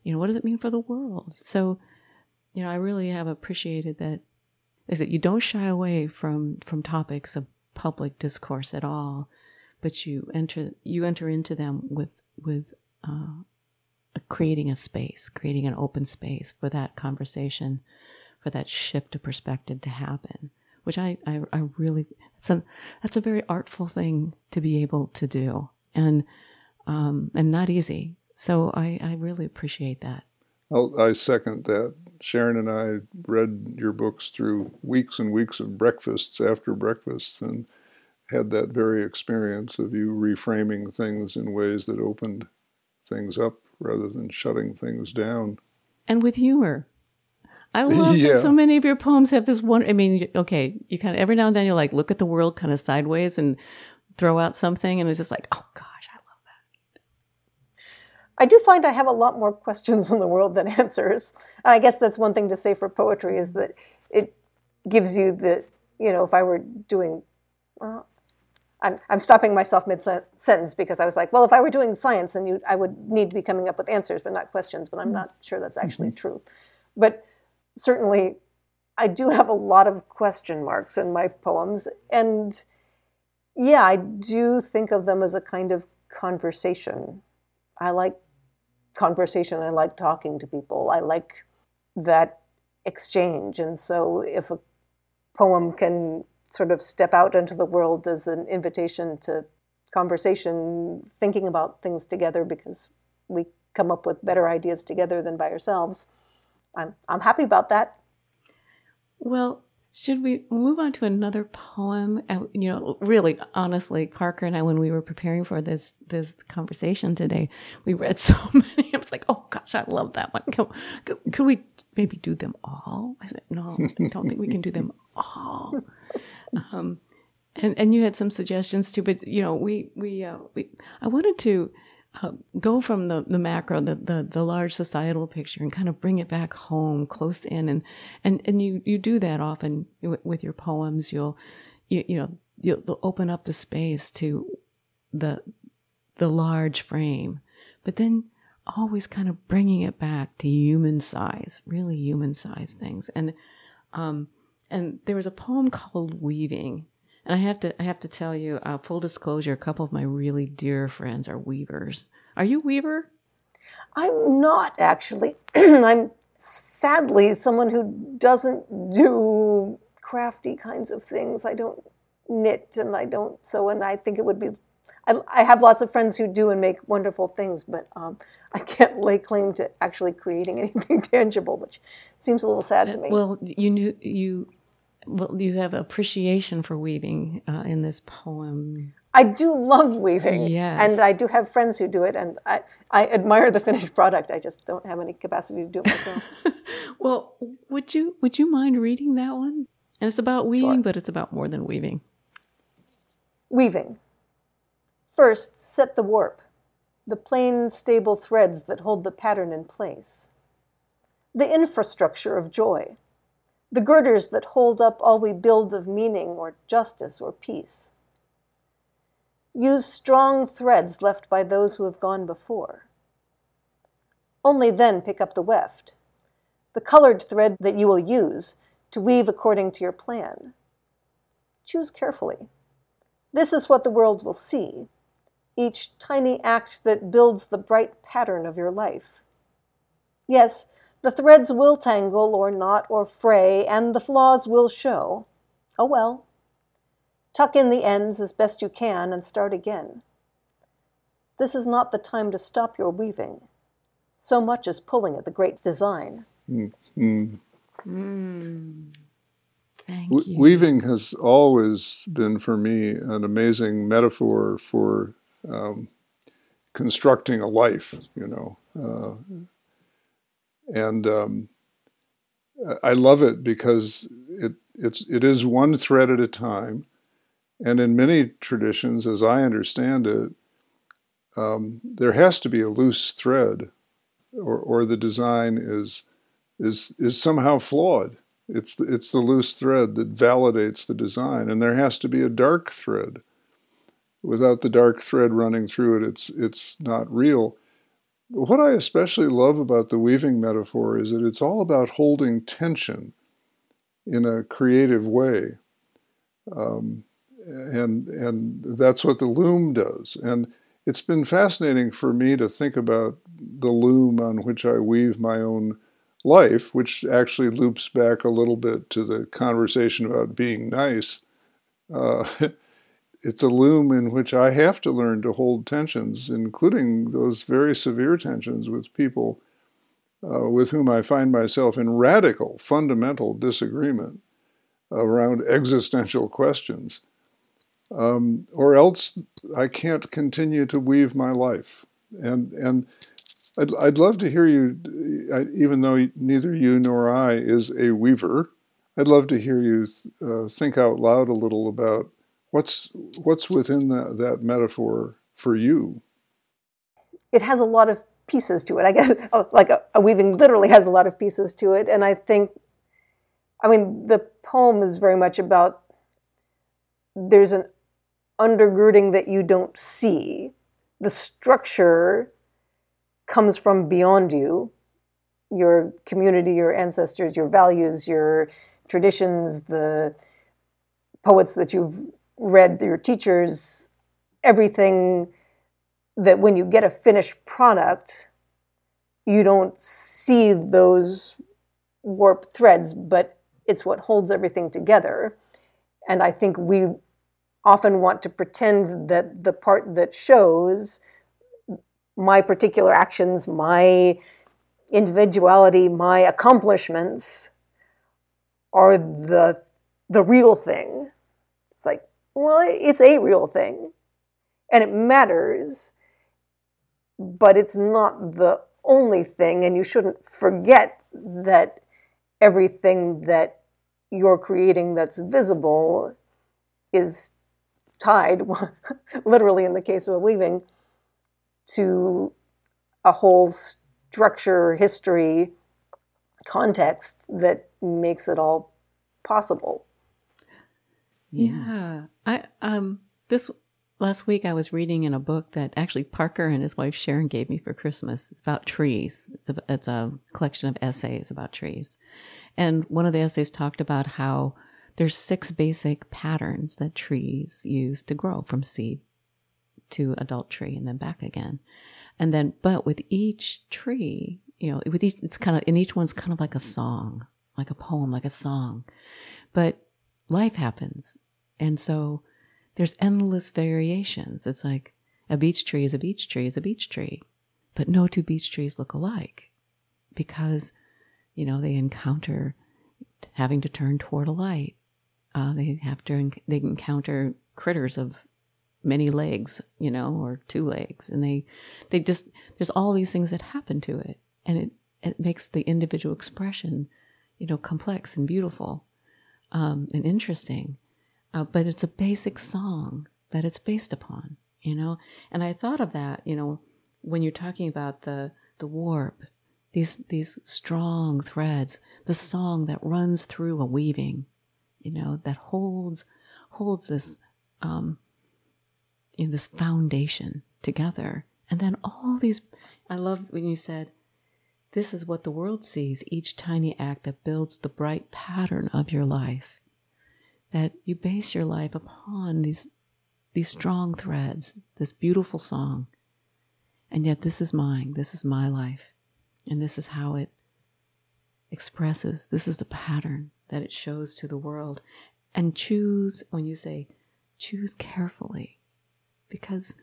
You know, what does it mean for the world? So, you know, I really have appreciated that is that you don't shy away from from topics of public discourse at all, but you enter you enter into them with with uh, creating a space, creating an open space for that conversation, for that shift of perspective to happen. Which I I, I really that's a that's a very artful thing to be able to do, and um, and not easy. So I I really appreciate that. I'll, I second that. Sharon and I read your books through weeks and weeks of breakfasts after breakfasts and had that very experience of you reframing things in ways that opened things up rather than shutting things down. And with humor. I love yeah. that so many of your poems have this one. I mean, okay, you kind of every now and then you're like look at the world kind of sideways and throw out something, and it's just like, oh gosh, I love that. I do find I have a lot more questions in the world than answers. And I guess that's one thing to say for poetry is that it gives you the, you know, if I were doing, well, I'm, I'm stopping myself mid sentence because I was like, well, if I were doing science, then you, I would need to be coming up with answers, but not questions. But I'm mm-hmm. not sure that's actually mm-hmm. true. But certainly, I do have a lot of question marks in my poems. And yeah, I do think of them as a kind of conversation. I like conversation. I like talking to people. I like that exchange. And so if a poem can sort of step out into the world as an invitation to conversation, thinking about things together because we come up with better ideas together than by ourselves. I'm I'm happy about that. Well, should we move on to another poem? Uh, you know, really, honestly, Parker and I, when we were preparing for this this conversation today, we read so many. I was like, "Oh gosh, I love that one." Could, could, could we maybe do them all? I said, "No, I don't think we can do them all." Um, and and you had some suggestions too, but you know, we we uh, we I wanted to uh, go from the, the macro, the, the, the large societal picture, and kind of bring it back home, close in, and and and you you do that often with your poems. You'll you, you know you'll open up the space to the the large frame, but then always kind of bringing it back to human size, really human size things. And um, and there was a poem called Weaving and I have to, I have to tell you, uh, full disclosure, a couple of my really dear friends are weavers. Are you weaver? I'm not actually. I'm sadly someone who doesn't do crafty kinds of things. I don't knit and I don't sew, and I think it would be. I, I have lots of friends who do and make wonderful things, but um, I can't lay claim to actually creating anything tangible, which seems a little sad to me. Well, you knew you well, you have appreciation for weaving uh, in this poem. I do love weaving. Yes. And I do have friends who do it, and I, I admire the finished product. I just don't have any capacity to do it myself. well, would you would you mind reading that one? And it's about weaving, sure. but it's about more than weaving. Weaving. First, set the warp, the plain, stable threads that hold the pattern in place. The infrastructure of joy the girders that hold up all we build of meaning or justice or peace. Use strong threads left by those who have gone before. Only then pick up the weft, the colored thread that you will use to weave according to your plan. Choose carefully. This is what the world will see, each tiny act that builds the bright pattern of your life. Yes, the threads will tangle or knot or fray, and the flaws will show. Oh well. Tuck in the ends as best you can and start again. This is not the time to stop your weaving, so much as pulling at the great design. Mm-hmm. Mm. Thank you. Weaving has always been for me an amazing metaphor for um, constructing a life, you know. Uh, and um, I love it because it it's it is one thread at a time, and in many traditions, as I understand it, um, there has to be a loose thread, or, or the design is is is somehow flawed. It's the, it's the loose thread that validates the design, and there has to be a dark thread. Without the dark thread running through it, it's it's not real. What I especially love about the weaving metaphor is that it's all about holding tension in a creative way. Um, and and that's what the loom does. And it's been fascinating for me to think about the loom on which I weave my own life, which actually loops back a little bit to the conversation about being nice. Uh, it's a loom in which I have to learn to hold tensions, including those very severe tensions with people uh, with whom I find myself in radical, fundamental disagreement around existential questions. Um, or else I can't continue to weave my life. And, and I'd, I'd love to hear you, even though neither you nor I is a weaver, I'd love to hear you uh, think out loud a little about what's, what's within that, that metaphor for you. It has a lot of pieces to it. I guess oh, like a, a, weaving literally has a lot of pieces to it, and I think, I mean, the poem is very much about there's an undergirding that you don't see. The structure comes from beyond you, your community, your ancestors, your values, your traditions, the poets that you've read, your teachers, everything that when you get a finished product, you don't see those warp threads, but it's what holds everything together. And I think we often want to pretend that the part that shows my particular actions, my individuality, my accomplishments are the the real thing. It's like, well, it's a real thing. And it matters but it's not the only thing, and you shouldn't forget that everything that you're creating that's visible is tied, literally in the case of a weaving, to a whole structure, history, context that makes it all possible. Yeah, I um this Last week, I was reading in a book that actually Parker and his wife Sharon gave me for Christmas. It's about trees. It's a, it's a collection of essays about trees. And one of the essays talked about how there's six basic patterns that trees use to grow from seed to adult tree and then back again. And then, but with each tree, you know, with each, it's kind of, and each one's kind of like a song, like a poem, like a song. But life happens. And so there's endless variations. It's like a beech tree is a beech tree is a beech tree, but no two beech trees look alike because, you know, they encounter having to turn toward a light. Uh, they have to, they encounter critters of many legs, you know, or two legs. And they, they just, there's all these things that happen to it. And it, it makes the individual expression, you know, complex and beautiful um, and interesting uh, but it's a basic song that it's based upon, you know. And I thought of that, you know, when you're talking about the the warp, these these strong threads, the song that runs through a weaving, you know, that holds holds this um, in this foundation together, and then all these. I love when you said. This is what the world sees, each tiny act that builds the bright pattern of your life that you base your life upon these these strong threads, this beautiful song. And yet this is mine, this is my life, and this is how it expresses. This is the pattern that it shows to the world. And choose when you say choose carefully because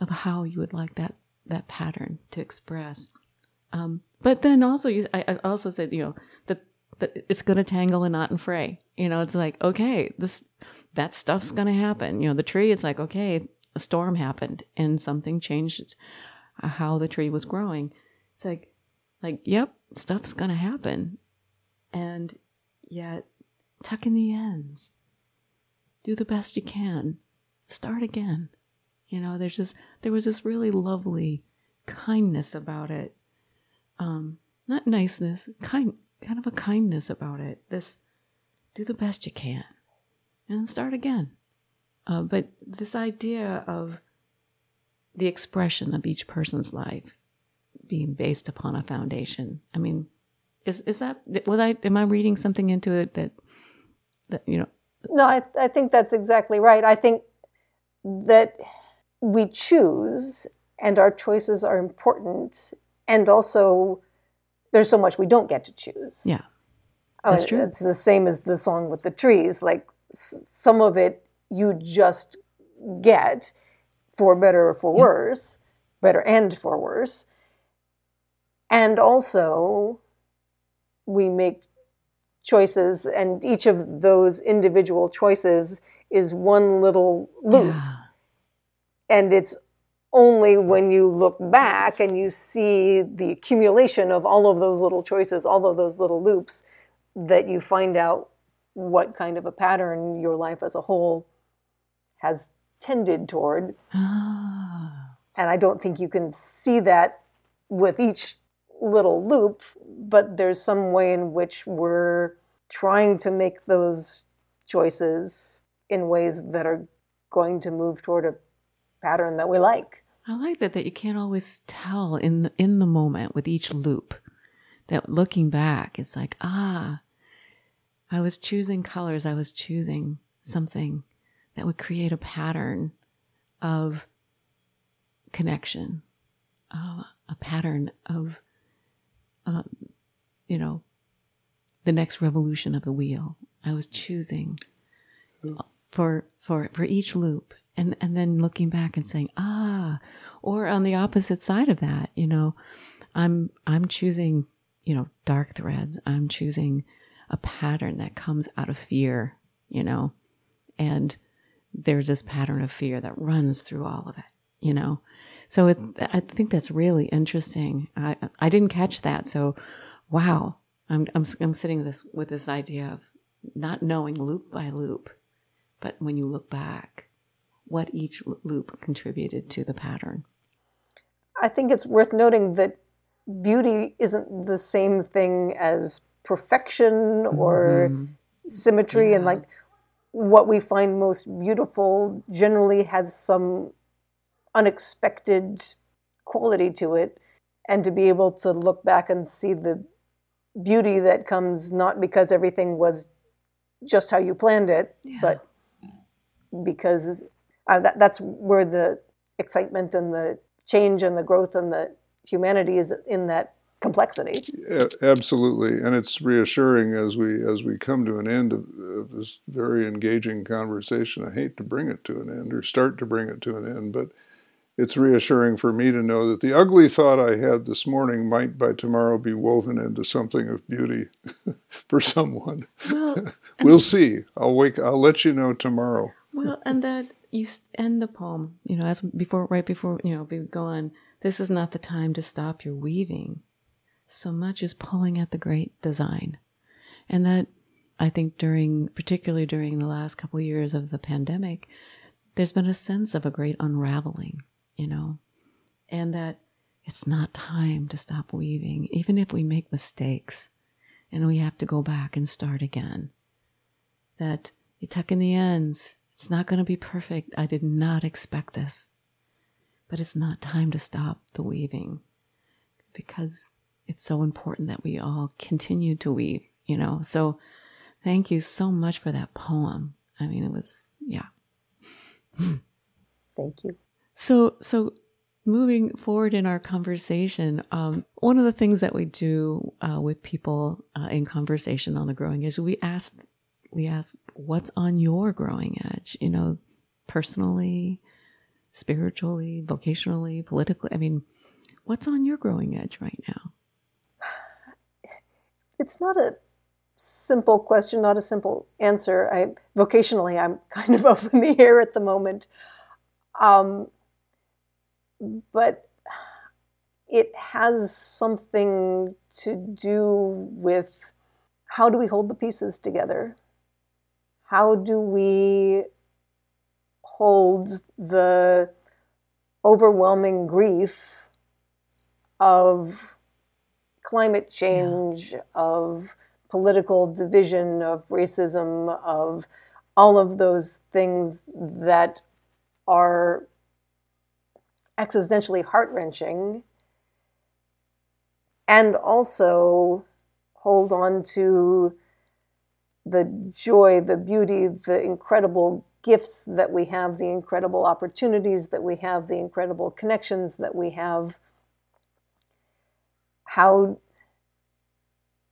of how you would like that that pattern to express. Um, but then also, you, I, I also said, you know, that it's going to tangle and knot and fray. You know, it's like, okay, this, that stuff's going to happen. You know, the tree, it's like, okay, a storm happened and something changed how the tree was growing. It's like, like, yep, stuff's going to happen. And yet, tuck in the ends. Do the best you can. Start again. You know, there's just there was this really lovely kindness about it. Um, not niceness, kind kind of a kindness about it. This do the best you can and start again. Uh, but this idea of the expression of each person's life being based upon a foundation. I mean, is is that was I am I reading something into it that that you know? No, I I think that's exactly right. I think that we choose and our choices are important and also there's so much we don't get to choose. Yeah. Uh, That's true. It's the same as the song with the trees. Like some of it you just get for better or for worse, better and for worse. And also, we make choices, and each of those individual choices is one little loop. Yeah. And it's only when you look back and you see the accumulation of all of those little choices, all of those little loops, that you find out what kind of a pattern your life as a whole has tended toward. Ah. And I don't think you can see that with each little loop, but there's some way in which we're trying to make those choices in ways that are going to move toward a pattern that we like. I like that that you can't always tell in the, in the moment with each loop. That looking back, it's like, ah, I was choosing colors, I was choosing something that would create a pattern of connection, uh, a pattern of, um, you know, the next revolution of the wheel. I was choosing for for for each loop, and and then looking back and saying, ah, or on the opposite side of that, you know, I'm I'm choosing, you know, dark threads. I'm choosing a pattern that comes out of fear, you know, and there's this pattern of fear that runs through all of it, you know? So it, I think that's really interesting. I, I didn't catch that. So, wow. I'm, I'm, I'm sitting this, with this idea of not knowing loop by loop, but when you look back, what each loop contributed to the pattern. I think it's worth noting that beauty isn't the same thing as perfection or mm-hmm. symmetry yeah. and like what we find most beautiful generally has some unexpected quality to it. And to be able to look back and see the beauty that comes not because everything was just how you planned it, yeah. but because uh, that, that's where the excitement and the change and the growth and the humanity is in that complexity. Yeah, absolutely, and it's reassuring as we as we come to an end of, of, this very engaging conversation. I hate to bring it to an end or start to bring it to an end, but it's reassuring for me to know that the ugly thought I had this morning might by tomorrow be woven into something of beauty for someone. Well, we'll see. I'll wake. I'll let you know tomorrow. Well, and that you end the poem. You know, as before, right before you know, we go on. This is not the time to stop your weaving so much is pulling at the great design. And that I think during, particularly during the last couple of years of the pandemic, there's been a sense of a great unraveling, you know, and that it's not time to stop weaving, even if we make mistakes and we have to go back and start again. That you tuck in the ends, it's not going to be perfect. I did not expect this. But it's not time to stop the weaving because it's so important that we all continue to weave, you know. So thank you so much for that poem. I mean, it was, yeah. Thank you. So, so moving forward in our conversation, um, one of the things that we do uh, with people uh, in conversation on the growing is we ask, we ask, what's on your growing edge? You know, personally, spiritually, vocationally, politically. I mean, what's on your growing edge right now? it's not a simple question, not a simple answer. I vocationally, I'm kind of up in the air at the moment, um, but it has something to do with how do we hold the pieces together? How do we hold the overwhelming grief of climate change, yeah. of political division, of racism, of all of those things that are existentially heart wrenching, and also hold on to the joy, the beauty, the incredible gifts that we have, the incredible opportunities that we have, the incredible connections that we have. How,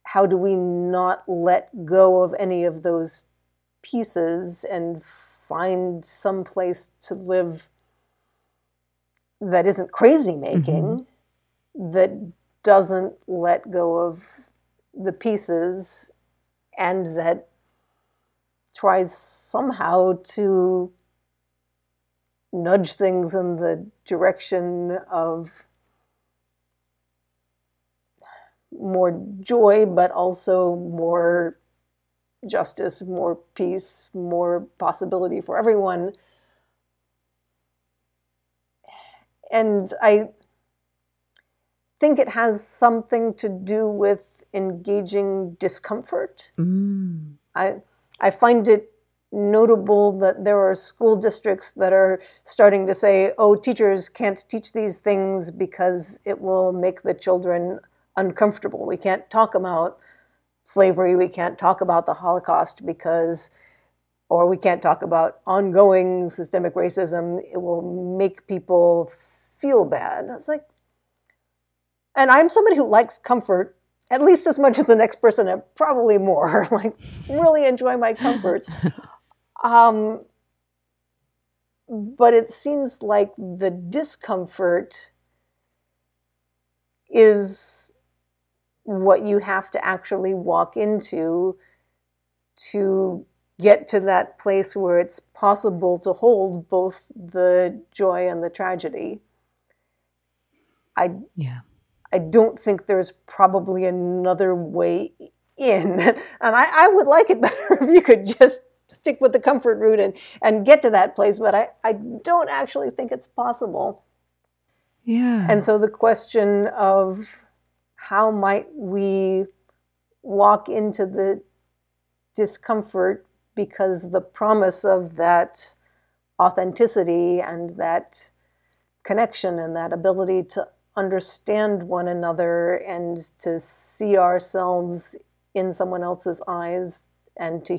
how do we not let go of any of those pieces and find some place to live that isn't crazy making, mm-hmm. that doesn't let go of the pieces and that tries somehow to nudge things in the direction of more joy, but also more justice, more peace, more possibility for everyone. And I think it has something to do with engaging discomfort. Mm. I I find it notable that there are school districts that are starting to say, "Oh, teachers can't teach these things because it will make the children uncomfortable. We can't talk about slavery. We can't talk about the Holocaust because." Or we can't talk about ongoing systemic racism. It will make people feel bad. It's like, and I'm somebody who likes comfort at least as much as the next person and probably more. like really enjoy my comforts. Um, but it seems like the discomfort is what you have to actually walk into to get to that place where it's possible to hold both the joy and the tragedy. I yeah. I don't think there's probably another way in. And I, I would like it better if you could just stick with the comfort route and, and get to that place, but I, I don't actually think it's possible. Yeah. And so the question of how might we walk into the discomfort because the promise of that authenticity and that connection and that ability to understand one another and to see ourselves in someone else's eyes and to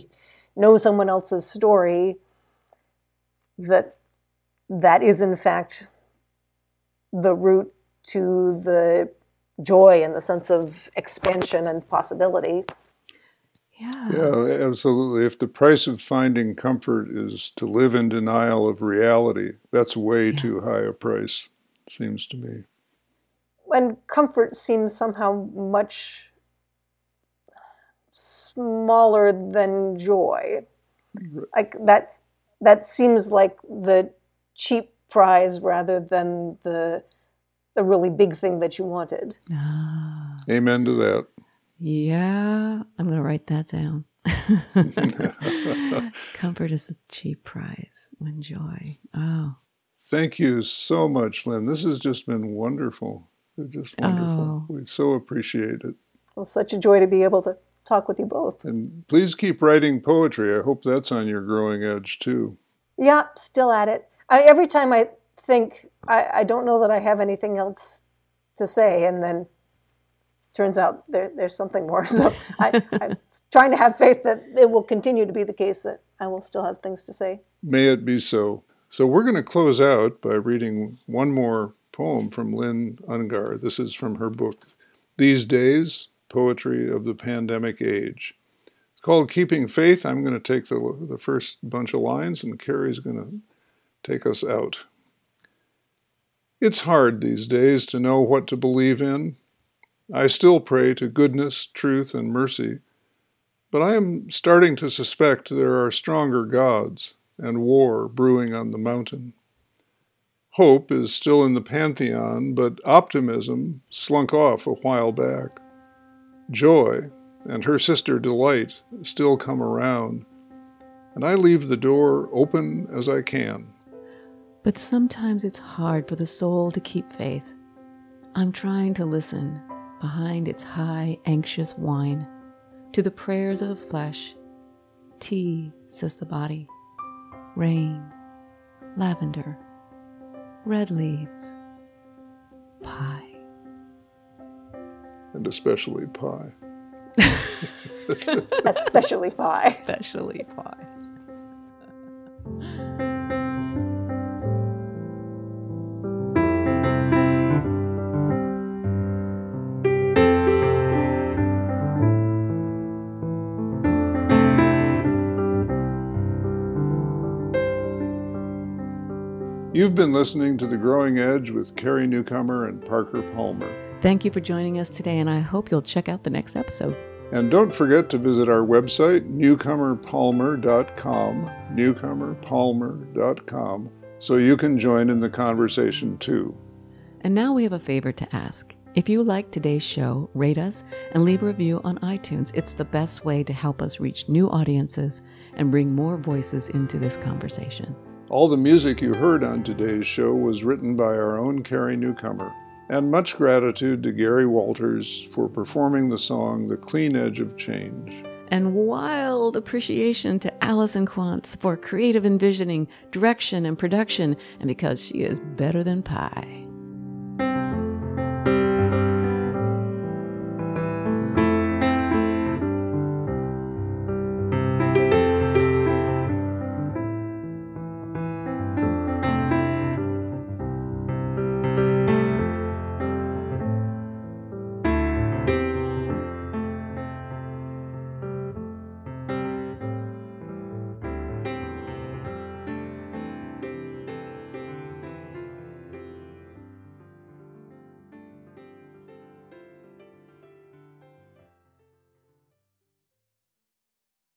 know someone else's story that that is in fact the route to the joy and the sense of expansion and possibility. Yeah. Yeah absolutely. If the price of finding comfort is to live in denial of reality that's way yeah. too high a price seems to me and comfort seems somehow much smaller than joy. Like that that seems like the cheap prize rather than the the really big thing that you wanted. Ah. Amen to that. Yeah, I'm going to write that down. Comfort is a cheap prize when joy. Oh. Thank you so much, Lynn. This has just been wonderful. They're just wonderful. Oh. We so appreciate it. Well, such a joy to be able to talk with you both. And please keep writing poetry. I hope that's on your growing edge too. Yeah, still at it. I, every time I think I, I don't know that I have anything else to say, and then turns out there, there's something more. So I, I'm trying to have faith that it will continue to be the case that I will still have things to say. May it be so. So we're going to close out by reading one more poem from Lynn Ungar. This is from her book, These Days Poetry of the Pandemic Age. It's called Keeping Faith. I'm going to take the, the first bunch of lines, and Carrie's going to take us out. It's hard these days to know what to believe in. I still pray to goodness, truth, and mercy, but I am starting to suspect there are stronger gods and war brewing on the mountain. Hope is still in the pantheon, but optimism slunk off a while back. Joy and her sister Delight still come around, and I leave the door open as I can. But sometimes it's hard for the soul to keep faith. I'm trying to listen behind its high, anxious whine to the prayers of the flesh. Tea, says the body, rain, lavender, red leaves, pie. And especially pie. Especially pie. Especially pie. You've been listening to The Growing Edge with Carrie Newcomer and Parker Palmer. Thank you for joining us today, and I hope you'll check out the next episode. And don't forget to visit our website, newcomerpalmer.com, newcomerpalmer.com, so you can join in the conversation too. And now we have a favor to ask. If you like today's show, rate us and leave a review on iTunes. It's the best way to help us reach new audiences and bring more voices into this conversation. All the music you heard on today's show was written by our own Carrie Newcomer. And much gratitude to Gary Walters for performing the song The Clean Edge of Change. And wild appreciation to Allison Quantz for creative envisioning, direction, and production, and because she is better than pie.